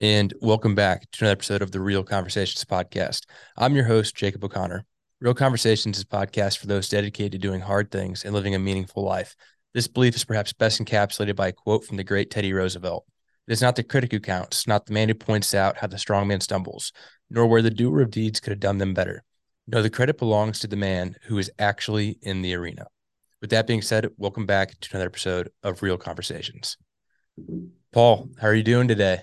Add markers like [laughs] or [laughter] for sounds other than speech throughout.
and welcome back to another episode of the Real Conversations podcast. I'm your host, Jacob O'Connor. Real Conversations is a podcast for those dedicated to doing hard things and living a meaningful life. This belief is perhaps best encapsulated by a quote from the great Teddy Roosevelt. It is not the critic who counts, not the man who points out how the strong man stumbles, nor where the doer of deeds could have done them better. No, the credit belongs to the man who is actually in the arena. With that being said, welcome back to another episode of Real Conversations. Paul, how are you doing today?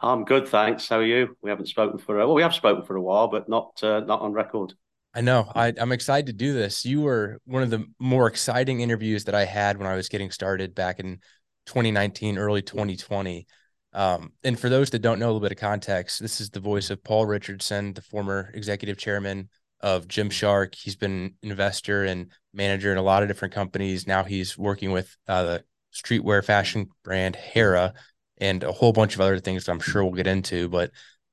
I'm good, thanks. How are you? We haven't spoken for a well, we have spoken for a while, but not uh, not on record. I know. I, I'm excited to do this. You were one of the more exciting interviews that I had when I was getting started back in 2019, early 2020. Um, and for those that don't know a little bit of context, this is the voice of Paul Richardson, the former executive chairman of Gymshark. He's been an investor and manager in a lot of different companies. Now he's working with uh, the streetwear fashion brand Hera and a whole bunch of other things I'm sure we'll get into. But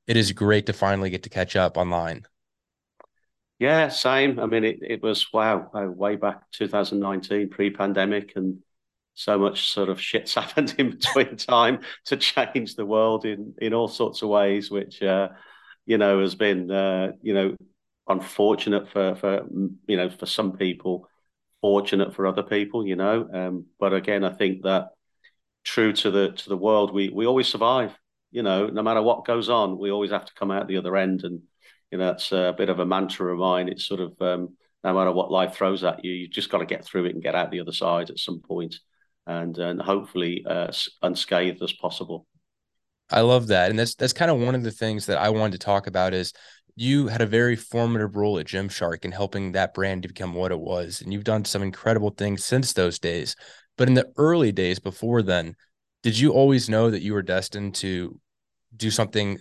it is great to finally get to catch up online. Yeah, same. I mean, it, it was wow, uh, way back 2019, pre pandemic, and so much sort of shit's [laughs] happened in between time to change the world in in all sorts of ways, which uh, you know has been uh, you know unfortunate for for you know for some people, fortunate for other people, you know. Um, but again, I think that true to the to the world, we we always survive. You know, no matter what goes on, we always have to come out the other end, and you know that's a bit of a mantra of mine. It's sort of um, no matter what life throws at you, you just got to get through it and get out the other side at some point, and and hopefully uh, unscathed as possible. I love that, and that's that's kind of one of the things that I wanted to talk about is you had a very formative role at Gymshark in helping that brand to become what it was, and you've done some incredible things since those days. But in the early days before then, did you always know that you were destined to do something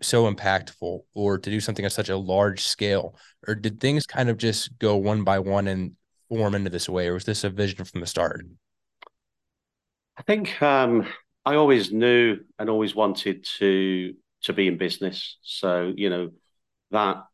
so impactful or to do something at such a large scale? Or did things kind of just go one by one and form into this way? Or was this a vision from the start? I think um, I always knew and always wanted to to be in business. So, you know, that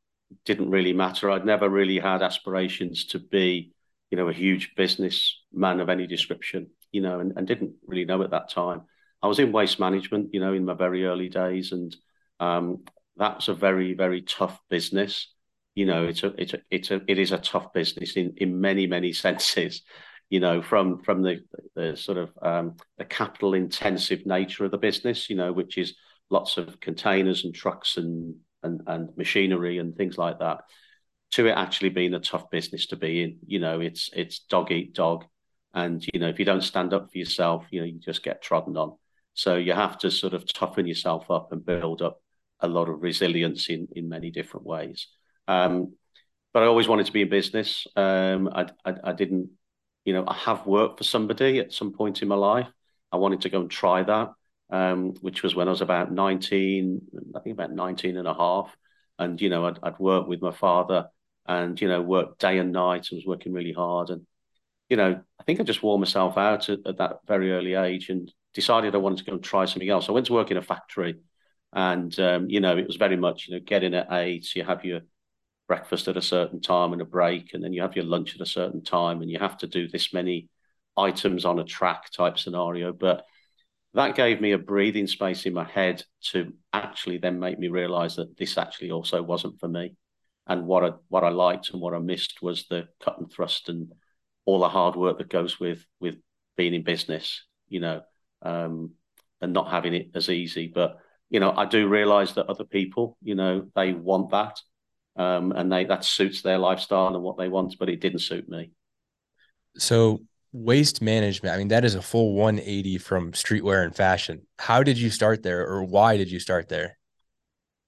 didn't really matter. I'd never really had aspirations to be you know, a huge businessman of any description, you know, and, and didn't really know at that time. I was in waste management, you know, in my very early days, and um, that's a very, very tough business. You know, it's a, it's a, it's a, it is a tough business in in many, many [laughs] senses. You know, from from the the sort of um, the capital intensive nature of the business, you know, which is lots of containers and trucks and and and machinery and things like that to it actually being a tough business to be in. You know, it's it's dog eat dog, and you know if you don't stand up for yourself, you know you just get trodden on. So you have to sort of toughen yourself up and build up a lot of resilience in in many different ways. Um, but I always wanted to be in business. Um, I, I, I didn't, you know, I have worked for somebody at some point in my life. I wanted to go and try that, um, which was when I was about 19, I think about 19 and a half. And, you know, I'd, I'd worked with my father and you know worked day and night. I was working really hard, and you know I think I just wore myself out at, at that very early age, and decided I wanted to go and try something else. I went to work in a factory, and um, you know it was very much you know get in at eight, you have your breakfast at a certain time and a break, and then you have your lunch at a certain time, and you have to do this many items on a track type scenario, but that gave me a breathing space in my head to actually then make me realize that this actually also wasn't for me and what I what I liked and what I missed was the cut and thrust and all the hard work that goes with with being in business, you know, um, and not having it as easy. But you know, I do realize that other people, you know, they want that, um, and they that suits their lifestyle and what they want, but it didn't suit me. So waste management i mean that is a full 180 from streetwear and fashion how did you start there or why did you start there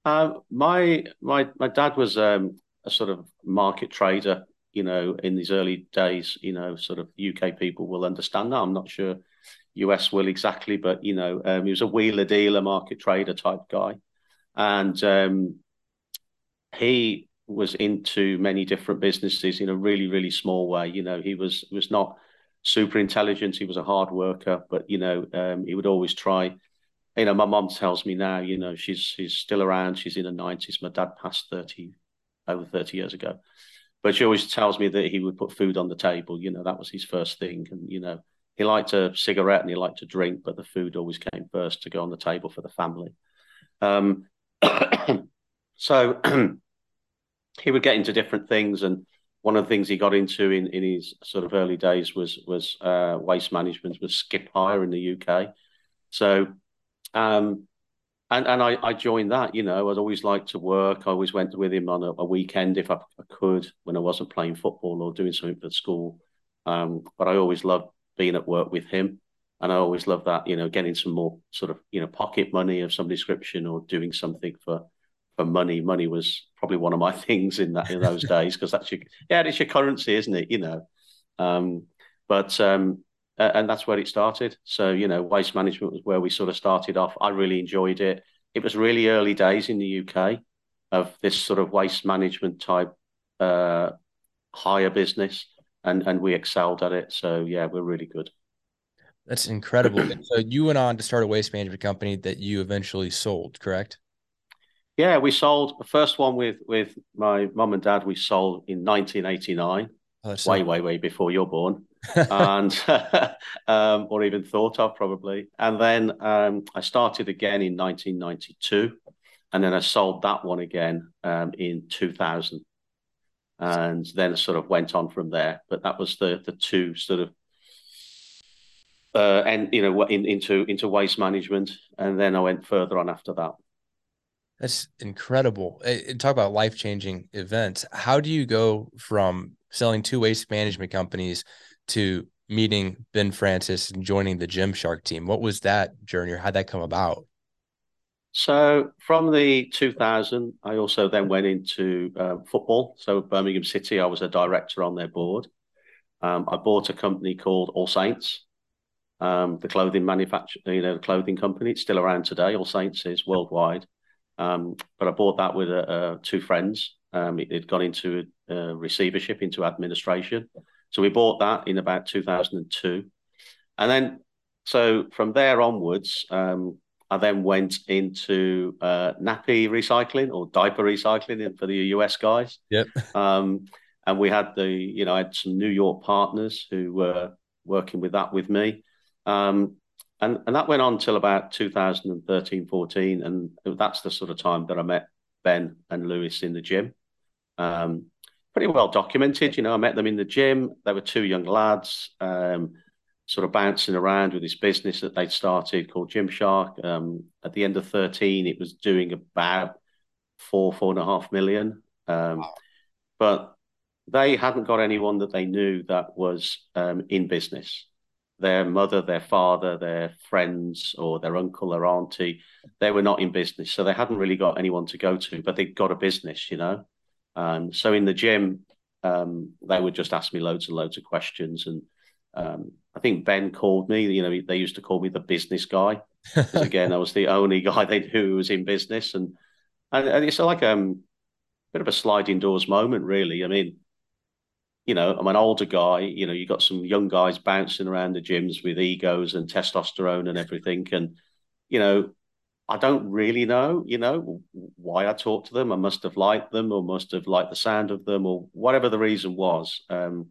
uh, my my my dad was um, a sort of market trader. You know, in these early days, you know, sort of UK people will understand that. I'm not sure US will exactly, but you know, um, he was a wheeler dealer, market trader type guy, and um, he was into many different businesses in a really really small way. You know, he was was not super intelligent. He was a hard worker, but you know, um, he would always try you know, my mom tells me now, you know, she's she's still around. She's in her nineties. My dad passed thirty over thirty years ago, but she always tells me that he would put food on the table. You know, that was his first thing, and you know, he liked a cigarette and he liked to drink, but the food always came first to go on the table for the family. Um, [coughs] so [clears throat] he would get into different things, and one of the things he got into in, in his sort of early days was was uh, waste management, was skip hire in the UK. So, um, and and I, I joined that. You know, I'd always liked to work. I always went with him on a, a weekend if I, I, could when I wasn't playing football or doing something for school. Um, but I always loved being at work with him. And I always loved that, you know, getting some more sort of, you know, pocket money of some description or doing something for for money. Money was probably one of my [laughs] things in that in those [laughs] days because that's your yeah, it's your currency, isn't it? You know. Um, but um, and that's where it started. So you know, waste management was where we sort of started off. I really enjoyed it. It was really early days in the UK of this sort of waste management type uh, hire business, and and we excelled at it. So yeah, we're really good. That's incredible. [clears throat] so you went on to start a waste management company that you eventually sold, correct? Yeah, we sold the first one with with my mum and dad. We sold in 1989, oh, way, so way, way before you're born, and [laughs] um, or even thought of probably. And then um, I started again in 1992, and then I sold that one again um, in 2000, and then sort of went on from there. But that was the the two sort of uh, and you know in, into into waste management, and then I went further on after that. That's incredible. talk about life changing events. How do you go from selling two waste management companies to meeting Ben Francis and joining the Gymshark team? What was that journey, or how'd that come about? So from the 2000, I also then went into uh, football. So Birmingham City, I was a director on their board. Um, I bought a company called AllSaints, um, the clothing manufacturer, you know, the clothing company. It's still around today. AllSaints is worldwide. Um, but I bought that with uh, uh, two friends. Um, it had gone into receivership, into administration. So we bought that in about 2002. And then, so from there onwards, um, I then went into uh, nappy recycling or diaper recycling for the US guys. Yep. [laughs] Um, and we had the, you know, I had some New York partners who were working with that with me. Um, and, and that went on till about 2013, 14. And that's the sort of time that I met Ben and Lewis in the gym. Um, pretty well documented. You know, I met them in the gym. They were two young lads, um, sort of bouncing around with this business that they'd started called Gymshark. Um, at the end of 13, it was doing about four, four and a half million. Um, wow. But they hadn't got anyone that they knew that was um, in business their mother, their father, their friends, or their uncle or auntie, they were not in business. So they hadn't really got anyone to go to, but they'd got a business, you know. Um, so in the gym, um, they would just ask me loads and loads of questions. And um, I think Ben called me, you know, they used to call me the business guy. [laughs] again, I was the only guy they knew who was in business. And, and, and it's like um, a bit of a sliding doors moment, really. I mean, you know, I'm an older guy. You know, you got some young guys bouncing around the gyms with egos and testosterone and everything. And, you know, I don't really know, you know, why I talked to them. I must have liked them or must have liked the sound of them or whatever the reason was. Um,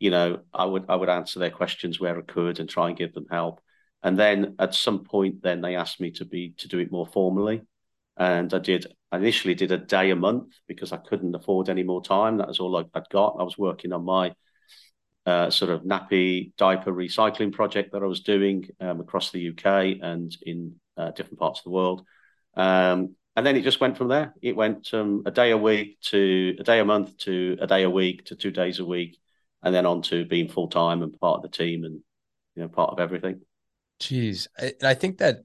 you know, I would I would answer their questions where I could and try and give them help. And then at some point, then they asked me to be to do it more formally and I did. I initially did a day a month because I couldn't afford any more time. That was all I'd got. I was working on my uh, sort of nappy diaper recycling project that I was doing um, across the UK and in uh, different parts of the world. Um, and then it just went from there. It went um, a day a week to a day a month to a day a week to two days a week, and then on to being full time and part of the team and you know part of everything. Jeez, I, I think that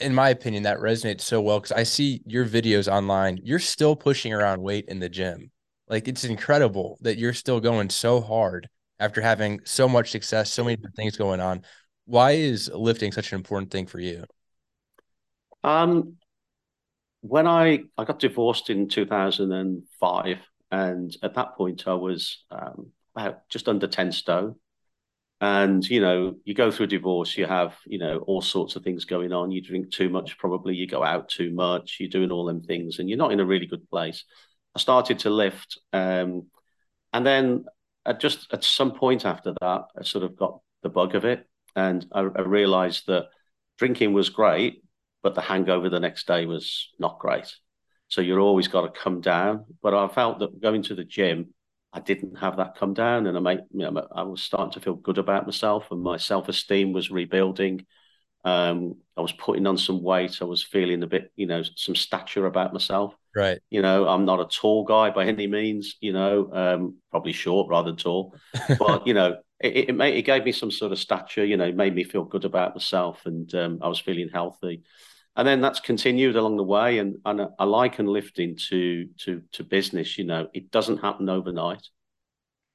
in my opinion, that resonates so well because I see your videos online. You're still pushing around weight in the gym. Like it's incredible that you're still going so hard after having so much success, so many things going on. Why is lifting such an important thing for you? Um, when I I got divorced in 2005, and at that point I was um, about just under 10 stone. And you know, you go through a divorce, you have you know all sorts of things going on. You drink too much, probably. You go out too much. You're doing all them things, and you're not in a really good place. I started to lift, um, and then at just at some point after that, I sort of got the bug of it, and I, I realised that drinking was great, but the hangover the next day was not great. So you're always got to come down. But I felt that going to the gym, I didn't have that come down, and I made, you know, I was starting to feel good about myself, and my self esteem was rebuilding. Um, I was putting on some weight. I was feeling a bit, you know, some stature about myself. Right. You know, I'm not a tall guy by any means. You know, um, probably short rather than tall, [laughs] but you know, it, it, made, it gave me some sort of stature. You know, it made me feel good about myself, and um, I was feeling healthy. And then that's continued along the way, and, and I liken lifting to to to business. You know, it doesn't happen overnight.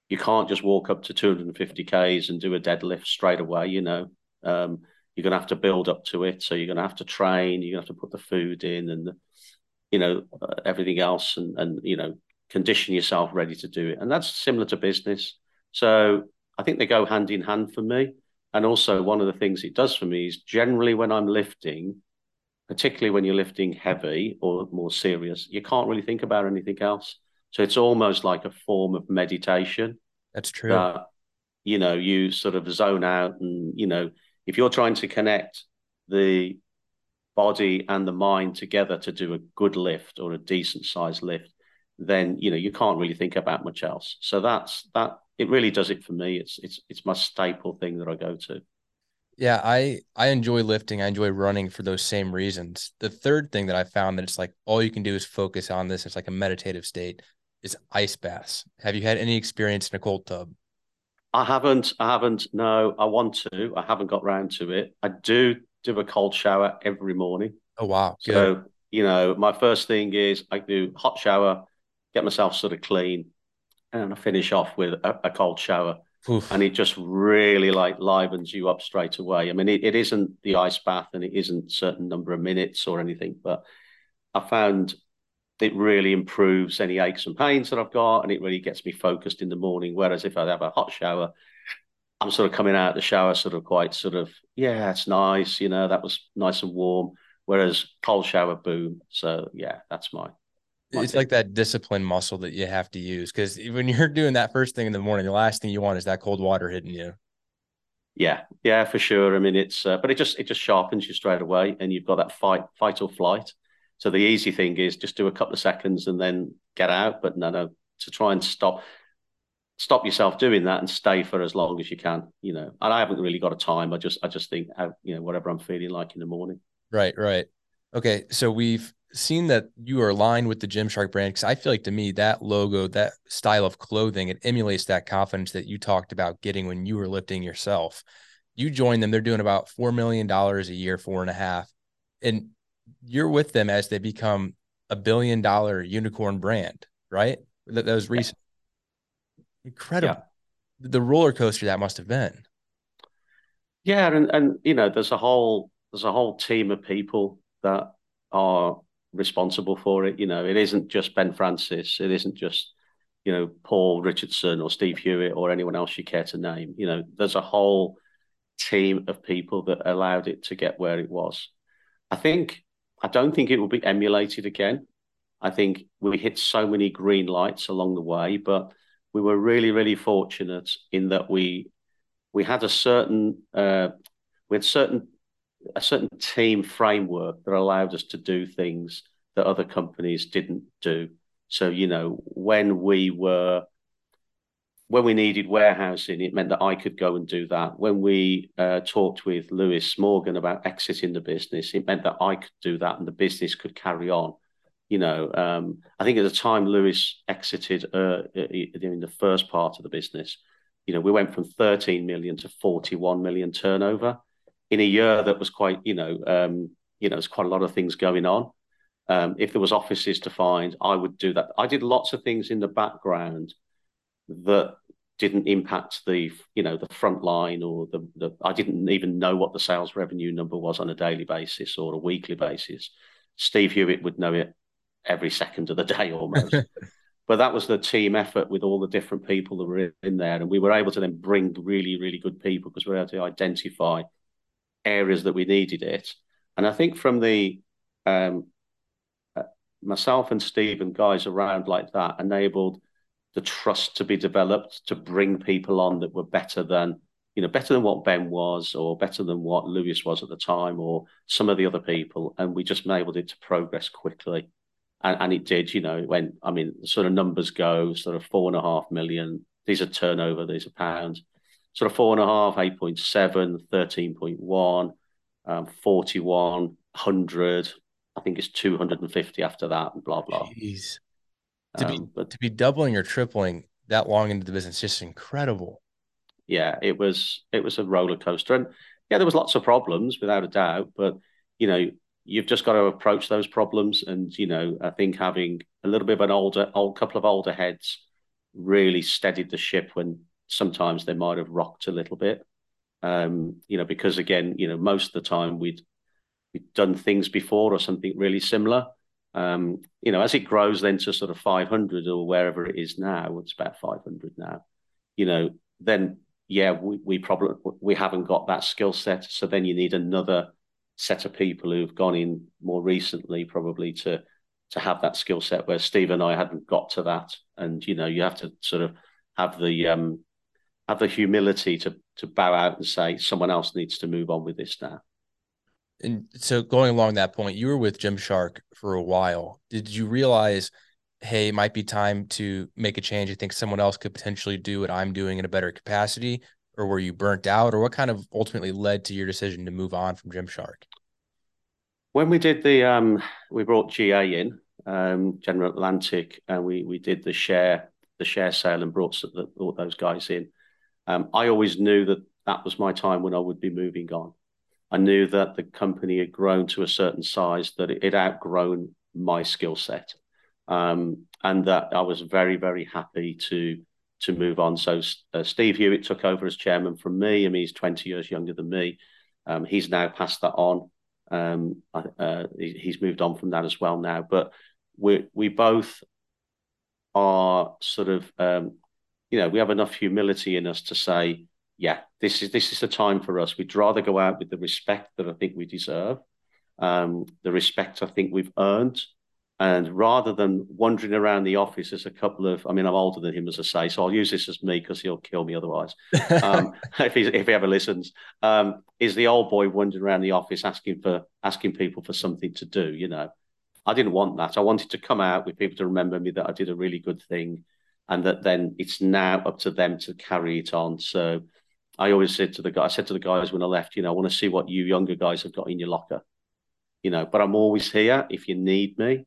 You can't just walk up to 250 k's and do a deadlift straight away. You know, um, you're going to have to build up to it. So you're going to have to train. You're going to have to put the food in and the, you know uh, everything else, and and you know condition yourself ready to do it. And that's similar to business. So I think they go hand in hand for me. And also, one of the things it does for me is generally when I'm lifting, particularly when you're lifting heavy or more serious, you can't really think about anything else. So it's almost like a form of meditation. That's true. That, you know, you sort of zone out, and you know, if you're trying to connect the body and the mind together to do a good lift or a decent size lift, then you know you can't really think about much else. So that's that it really does it for me. It's it's it's my staple thing that I go to. Yeah, I I enjoy lifting. I enjoy running for those same reasons. The third thing that I found that it's like all you can do is focus on this. It's like a meditative state. Is ice baths. Have you had any experience in a cold tub? I haven't. I haven't. No, I want to. I haven't got round to it. I do do a cold shower every morning. Oh wow! Good. So you know, my first thing is I do hot shower, get myself sort of clean, and I finish off with a, a cold shower. Oof. And it just really like livens you up straight away. I mean, it, it isn't the ice bath and it isn't certain number of minutes or anything, but I found it really improves any aches and pains that I've got, and it really gets me focused in the morning. Whereas if I have a hot shower, I'm sort of coming out of the shower, sort of quite sort of, yeah, it's nice, you know, that was nice and warm. Whereas cold shower, boom. So yeah, that's my it's like that discipline muscle that you have to use because when you're [laughs] doing that first thing in the morning, the last thing you want is that cold water hitting you. Yeah, yeah, for sure. I mean, it's uh, but it just it just sharpens you straight away, and you've got that fight, fight or flight. So the easy thing is just do a couple of seconds and then get out. But no, no, to try and stop stop yourself doing that and stay for as long as you can. You know, and I haven't really got a time. I just I just think you know whatever I'm feeling like in the morning. Right, right. Okay, so we've seen that you are aligned with the Gymshark brand because I feel like to me that logo, that style of clothing, it emulates that confidence that you talked about getting when you were lifting yourself. You join them; they're doing about four million dollars a year, four and a half, and you're with them as they become a billion dollar unicorn brand, right? That, that was recent. Incredible. Yeah. The roller coaster that must have been. Yeah, and and you know, there's a whole there's a whole team of people that are responsible for it. You know, it isn't just Ben Francis. It isn't just you know Paul Richardson or Steve Hewitt or anyone else you care to name. You know, there's a whole team of people that allowed it to get where it was. I think I don't think it will be emulated again. I think we hit so many green lights along the way, but we were really, really fortunate in that we we had a certain uh, we had certain a certain team framework that allowed us to do things that other companies didn't do. So, you know, when we were when we needed warehousing, it meant that I could go and do that. When we uh, talked with Lewis Morgan about exiting the business, it meant that I could do that and the business could carry on. You know, um, I think at the time Lewis exited uh, in the first part of the business, you know, we went from 13 million to 41 million turnover in a year that was quite, you know, um, you know, there's quite a lot of things going on. Um, if there was offices to find, I would do that. I did lots of things in the background that didn't impact the, you know, the front line or the, the. I didn't even know what the sales revenue number was on a daily basis or a weekly basis. Steve Hewitt would know it every second of the day almost. [laughs] but that was the team effort with all the different people that were in there, and we were able to then bring really, really good people because we were able to identify areas that we needed it. And I think from the um, uh, myself and Steve and guys around like that enabled the trust to be developed to bring people on that were better than you know, better than what Ben was, or better than what Lewis was at the time, or some of the other people, and we just enabled it to progress quickly, and, and it did. You know, when I mean, sort of numbers go, sort of four and a half million. These are turnover. These are pounds. Sort of four and a half, 8.7, 13.1, um, 41, 100. I think it's 250 after that, and blah blah. Jeez. To um, be but, to be doubling or tripling that long into the business, just incredible yeah, it was it was a roller coaster, and yeah, there was lots of problems without a doubt. But you know, you've just got to approach those problems, and you know, I think having a little bit of an older, old couple of older heads really steadied the ship when sometimes they might have rocked a little bit. Um, you know, because again, you know, most of the time we'd we'd done things before or something really similar. Um, you know, as it grows then to sort of 500 or wherever it is now, it's about 500 now. You know, then yeah, we, we probably we haven't got that skill set. So then you need another set of people who've gone in more recently, probably to to have that skill set. Where Steve and I hadn't got to that, and you know, you have to sort of have the um, have the humility to to bow out and say someone else needs to move on with this now. And so, going along that point, you were with Gymshark for a while. Did you realize? hey, it might be time to make a change. I think someone else could potentially do what I'm doing in a better capacity? Or were you burnt out? Or what kind of ultimately led to your decision to move on from Gymshark? When we did the, um, we brought GA in, um, General Atlantic, and we we did the share the share sale and brought, brought those guys in. Um, I always knew that that was my time when I would be moving on. I knew that the company had grown to a certain size that it had outgrown my skill set um, and that I was very very happy to to move on. So uh, Steve Hewitt took over as chairman from me. I mean, he's 20 years younger than me. Um, he's now passed that on. Um, uh, he's moved on from that as well now. But we we both are sort of um, you know we have enough humility in us to say yeah this is this is the time for us. We'd rather go out with the respect that I think we deserve, um, the respect I think we've earned. And rather than wandering around the office as a couple of, I mean, I'm older than him, as I say, so I'll use this as me because he'll kill me otherwise [laughs] um, [laughs] if, he, if he ever listens. Um, is the old boy wandering around the office asking for asking people for something to do? You know, I didn't want that. I wanted to come out with people to remember me that I did a really good thing, and that then it's now up to them to carry it on. So I always said to the guy, I said to the guys when I left, you know, I want to see what you younger guys have got in your locker. You know, but I'm always here if you need me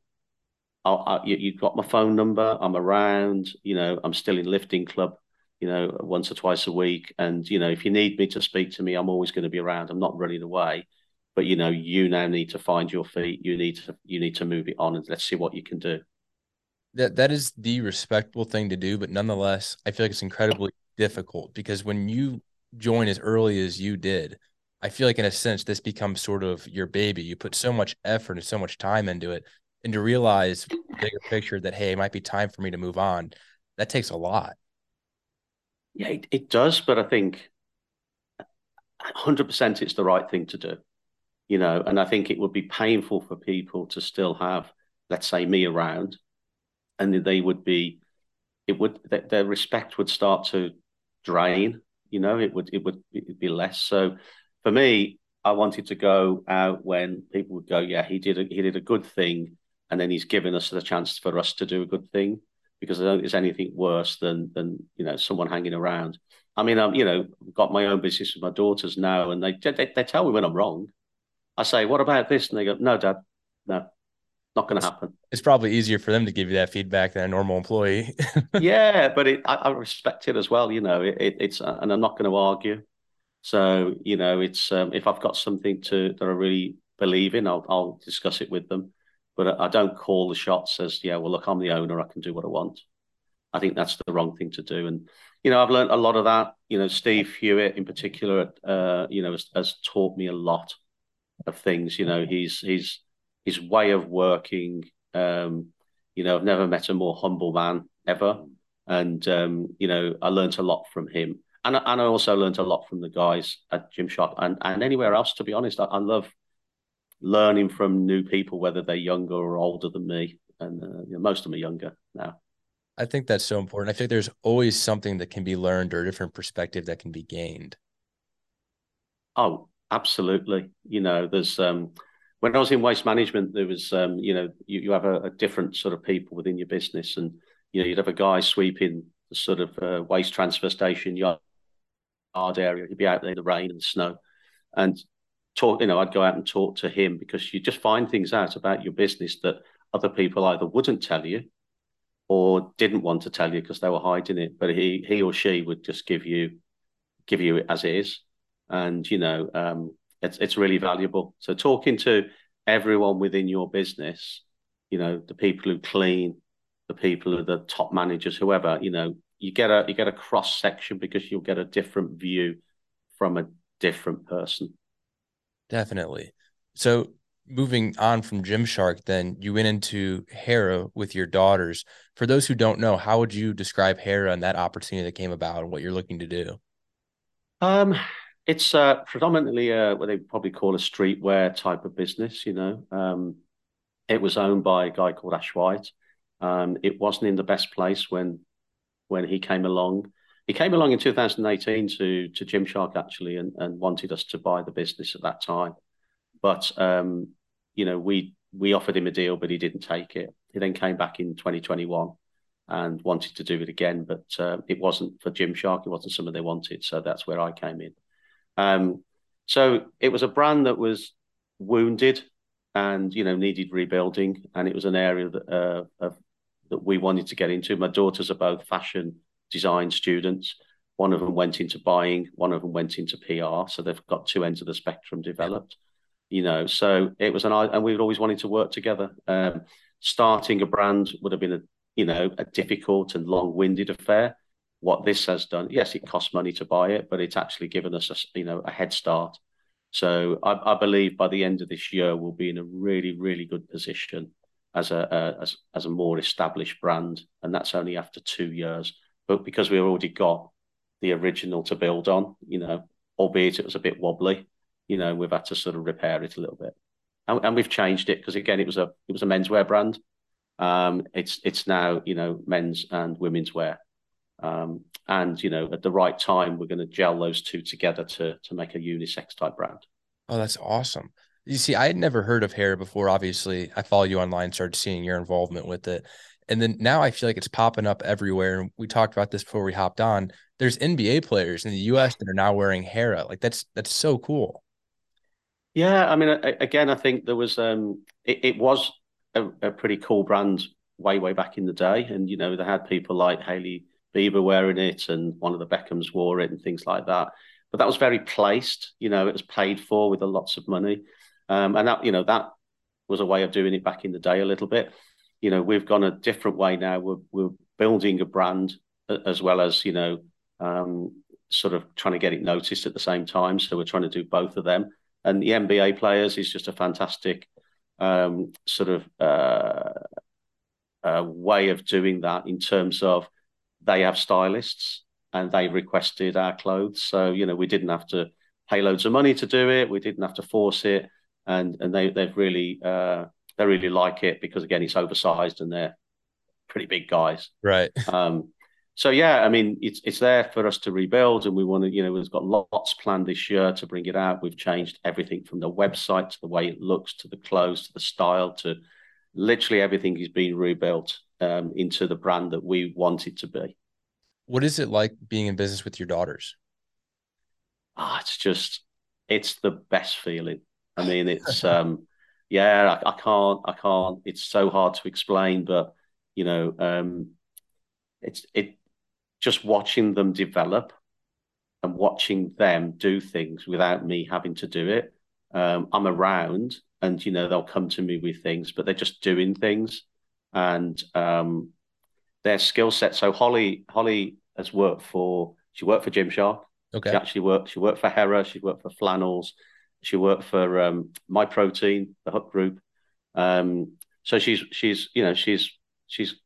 I, you, have got my phone number. I'm around. You know, I'm still in lifting club. You know, once or twice a week. And you know, if you need me to speak to me, I'm always going to be around. I'm not running away. But you know, you now need to find your feet. You need to you need to move it on, and let's see what you can do. That that is the respectable thing to do, but nonetheless, I feel like it's incredibly difficult because when you join as early as you did, I feel like in a sense this becomes sort of your baby. You put so much effort and so much time into it and to realize bigger picture that hey, it might be time for me to move on. That takes a lot. Yeah, it, it does, but I think 100% it's the right thing to do. You know, and I think it would be painful for people to still have, let's say, me around, and they would be, it would their respect would start to drain. You know, it would it would it'd be less. So for me, I wanted to go out when people would go, yeah, he did a, he did a good thing and then he's given us the chance for us to do a good thing because I don't think there's anything worse than than you know someone hanging around. I mean, I'm you know got my own business with my daughters now, and they they, they tell me when I'm wrong. I say, "What about this?" And they go, "No, Dad, no, not going to happen." It's probably easier for them to give you that feedback than a normal employee. [laughs] yeah, but it, I, I, respect it as well. You know, it, it, it's and I'm not going to argue. So you know, it's um, if I've got something to that I really believe in, I'll I'll discuss it with them but I don't call the shots as, yeah, well, look, I'm the owner, I can do what I want. I think that's the wrong thing to do. And, you know, I've learned a lot of that. You know, Steve Hewitt in particular, uh, you know, has, has taught me a lot of things. You know, he's, he's, his way of working, um, you know, I've never met a more humble man ever. And, um, you know, I learned a lot from him. And, and I also learned a lot from the guys at Gymshark and, and anywhere else, to be honest. I, I love learning from new people, whether they're younger or older than me. And uh, you know, most of them are younger now. I think that's so important. I think there's always something that can be learned or a different perspective that can be gained. Oh, absolutely. You know, there's um, when I was in waste management, there was um, you know, you, you have a, a, different sort of people within your business, and you know, you'd have a guy sweeping the sort of uh, waste transfer station yard area. He'd be out there in the rain and the snow, and talk. You know, I'd go out and talk to him because you just find things out about your business that other people either wouldn't tell you or didn't want to tell you because they were hiding it. But he he or she would just give you give you it as is and you know um, it's it's really valuable. So talking to everyone within your business, you know, the people who clean, the people who are the top managers, whoever, you know, you get a you get a cross section because you'll get a different view from a different person. Definitely. So moving on from Gymshark, then you went into Hera with your daughters. For those who don't know, how would you describe Hera and that opportunity that came about and what you're looking to do? Um, it's uh, predominantly a, what they probably call a streetwear type of business. You know, um, it was owned by a guy called Ash White. Um, it wasn't in the best place when when he came along. He came along in 2018 to to Gymshark actually, and, and wanted us to buy the business at that time. But um, you know, we we offered him a deal, but he didn't take it. He then came back in 2021 and wanted to do it again, but uh, it wasn't for Gymshark. It wasn't something they wanted, so that's where I came in. Um, so it was a brand that was wounded and you know needed rebuilding, and it was an area that uh, of, that we wanted to get into. My daughters are both fashion design students. One of them went into buying, one of them went into PR. So they've got two ends of the spectrum developed. You know, so it was an and we'd always wanted to work together. Um, starting a brand would have been a you know a difficult and long-winded affair what this has done, yes, it costs money to buy it, but it's actually given us a you know a head start. So I, I believe by the end of this year we'll be in a really really good position as a, a as as a more established brand, and that's only after two years. But because we've already got the original to build on, you know, albeit it was a bit wobbly, you know, we've had to sort of repair it a little bit, and, and we've changed it because again, it was a it was a menswear brand. Um, it's it's now you know men's and women's wear. Um, and you know, at the right time, we're going to gel those two together to to make a unisex type brand. Oh, that's awesome. You see, I had never heard of Hera before. Obviously, I follow you online, started seeing your involvement with it. And then now I feel like it's popping up everywhere. And we talked about this before we hopped on. There's NBA players in the US that are now wearing Hera. Like that's that's so cool. Yeah, I mean, again, I think there was um, it, it was a, a, pretty cool brand way way back in the day, and you know they had people like Hailey Bieber wearing it and one of the Beckhams wore it and things like that. But that was very placed, you know, it was paid for with a lots of money. Um, and that, you know, that was a way of doing it back in the day a little bit. You know, we've gone a different way now. We're, we're building a brand as well as, you know, um, sort of trying to get it noticed at the same time. So we're trying to do both of them. And the NBA players is just a fantastic um, sort of uh, uh, way of doing that in terms of they have stylists and they requested our clothes. So, you know, we didn't have to pay loads of money to do it. We didn't have to force it. And and they they've really uh they really like it because again it's oversized and they're pretty big guys. Right. Um so yeah, I mean it's it's there for us to rebuild and we want to, you know, we've got lots planned this year to bring it out. We've changed everything from the website to the way it looks to the clothes to the style to literally everything is being rebuilt um, into the brand that we want it to be. What is it like being in business with your daughters? Ah, oh, it's just it's the best feeling. I [laughs] mean, it's um, yeah, I, I, can't, I can't. It's so hard to explain, but you know, um, it's it just watching them develop and watching them do things without me having to do it. Um, I'm around, and you know, they'll come to me with things, but they're just doing things and um, their skill set. So Holly, Holly has worked for she worked for Gymshark. Okay. She actually worked. She worked for Hera. She worked for Flannels. She worked for um, Myprotein, the Hut Group. Um, so she's she's you know she's she's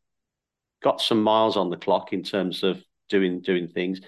got some miles on the clock in terms of doing doing things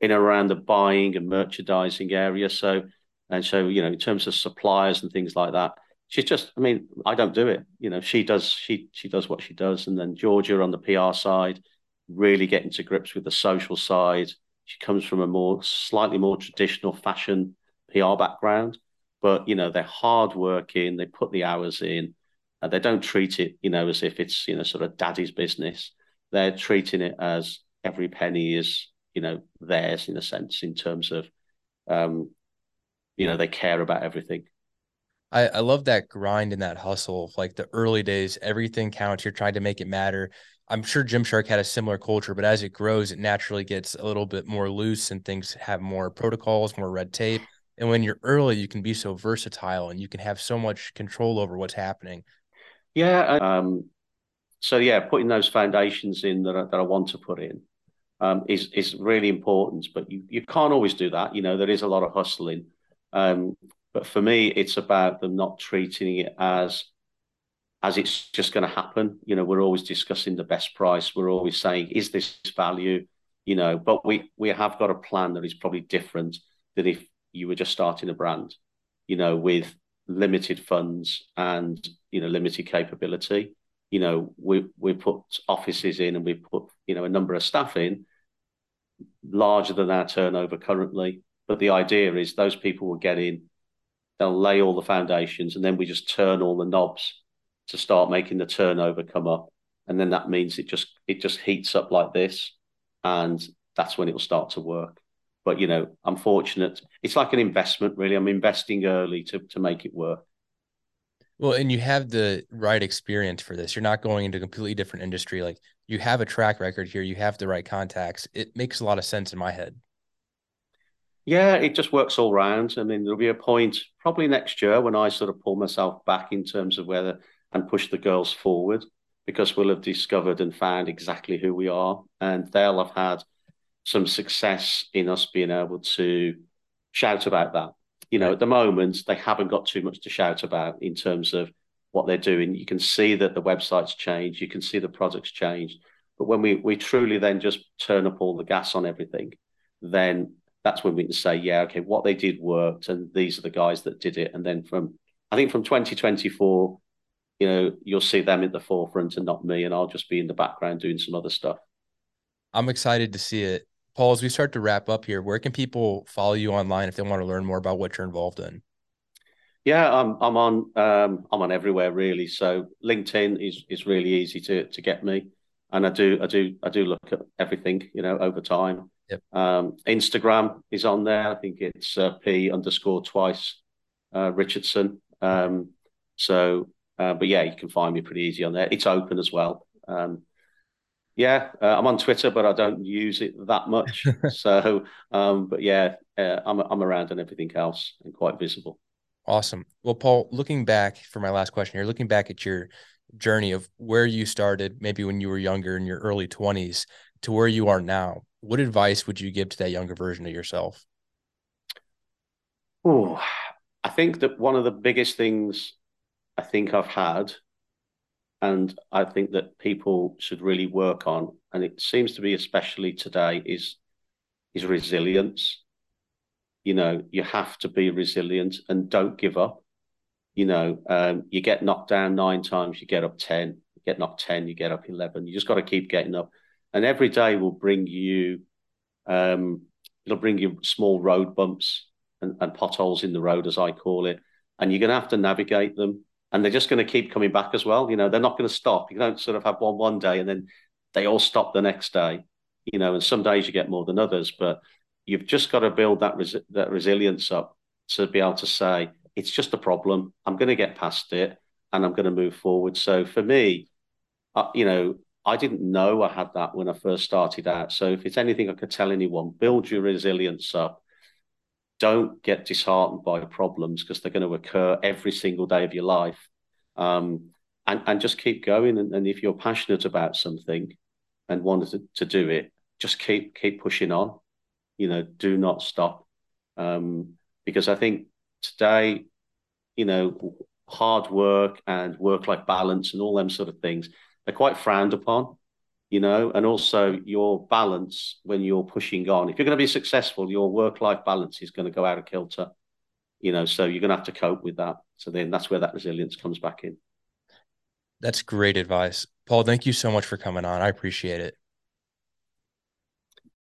in around the buying and merchandising area. So and so you know in terms of suppliers and things like that, she's just i mean i don't do it you know she does she she does what she does and then georgia on the pr side really getting to grips with the social side she comes from a more slightly more traditional fashion PR background, but you know they're hardworking. They put the hours in, and they don't treat it you know as if it's you know sort of daddy's business. They're treating it as every penny is you know theirs in a sense in terms of um, you know they care about everything. I, I love that grind and that hustle. Like the early days, everything counts. You're trying to make it matter. I'm sure Gymshark had a similar culture, but as it grows, it naturally gets a little bit more loose and things have more protocols, more red tape. And when you're early, you can be so versatile and you can have so much control over what's happening. Yeah. Um, so yeah, putting those foundations in that I, that I want to put in um, is is really important. But you you can't always do that. You know, there is a lot of hustling. Um, but for me, it's about them not treating it as as it's just going to happen. You know, we're always discussing the best price. We're always saying, is this value? You know, but we we have got a plan that is probably different than if you were just starting a brand. You know, with limited funds and you know limited capability. You know, we we put offices in and we put you know a number of staff in larger than our turnover currently. But the idea is those people will get in they'll lay all the foundations, and then we just turn all the knobs to start making the turnover come up, and then that means it just it just heats up like this, and that's when it will start to work. But you know, I'm fortunate. It's like an investment, really. I'm investing early to to make it work. Well, and you have the right experience for this. You're not going into a completely different industry. Like you have a track record here. You have the right contacts. It makes a lot of sense in my head. Yeah, it just works all round. I mean, there'll be a point probably next year when I sort of pull myself back in terms of whether and push the girls forward because we'll have discovered and found exactly who we are, and they'll have had some success in us being able to shout about that. You know, at the moment, they haven't got too much to shout about in terms of what they're doing. You can see that the website's changed, you can see the products changed. But when we, we truly then just turn up all the gas on everything, then that's when we can say, yeah, okay, what they did worked, and these are the guys that did it. And then from, I think from 2024, you know, you'll see them at the forefront and not me, and I'll just be in the background doing some other stuff. I'm excited to see it. Paul, as we start to wrap up here, where can people follow you online if they want to learn more about what you're involved in? Yeah, I'm I'm on um, I'm on everywhere really. So LinkedIn is is really easy to to get me, and I do I do I do look at everything you know over time. Yep. Um, Instagram is on there. I think it's uh, P underscore twice uh, Richardson. Um, so, uh, but yeah, you can find me pretty easy on there. It's open as well. Um, yeah, uh, I'm on Twitter, but I don't use it that much. [laughs] so, um, but yeah, uh, I'm I'm around and everything else and quite visible. Awesome. Well, Paul, looking back for my last question here, looking back at your journey of where you started, maybe when you were younger in your early 20s to where you are now, what advice would you give to that younger version of yourself? Oh, I think that one of the biggest things I think I've had, and I think that people should really work on, and it seems to be especially today, is is resilience. You know, you have to be resilient and don't give up. You know, um, you get knocked down nine times, you get up ten. You get knocked ten, you get up eleven. You just got to keep getting up and every day will bring you um, it'll bring you small road bumps and, and, potholes in the road as i call it. And you're going to have to navigate them. And they're just going to keep coming back as well. You know they're not going to stop. You don't sort of have one one day and then they all stop the next day you know and some days you get more than others. But you've just got to build that res- that resilience up to be able to say it's just a problem. I'm going to get past it and i'm going to move forward. So for me uh, you know I didn't know I had that when I first started out. So if it's anything I could tell anyone, build your resilience up. Don't get disheartened by problems because they're going to occur every single day of your life. Um, and, and just keep going. And, and if you're passionate about something and wanted to, to do it, just keep keep pushing on. You know, do not stop. Um, because I think today, you know, hard work and work life balance and all them sort of things they're quite frowned upon, you know, and also your balance when you're pushing on. If you're going to be successful, your work life balance is going to go out of kilter, you know, so you're going to have to cope with that. So then that's where that resilience comes back in. That's great advice. Paul, thank you so much for coming on. I appreciate it.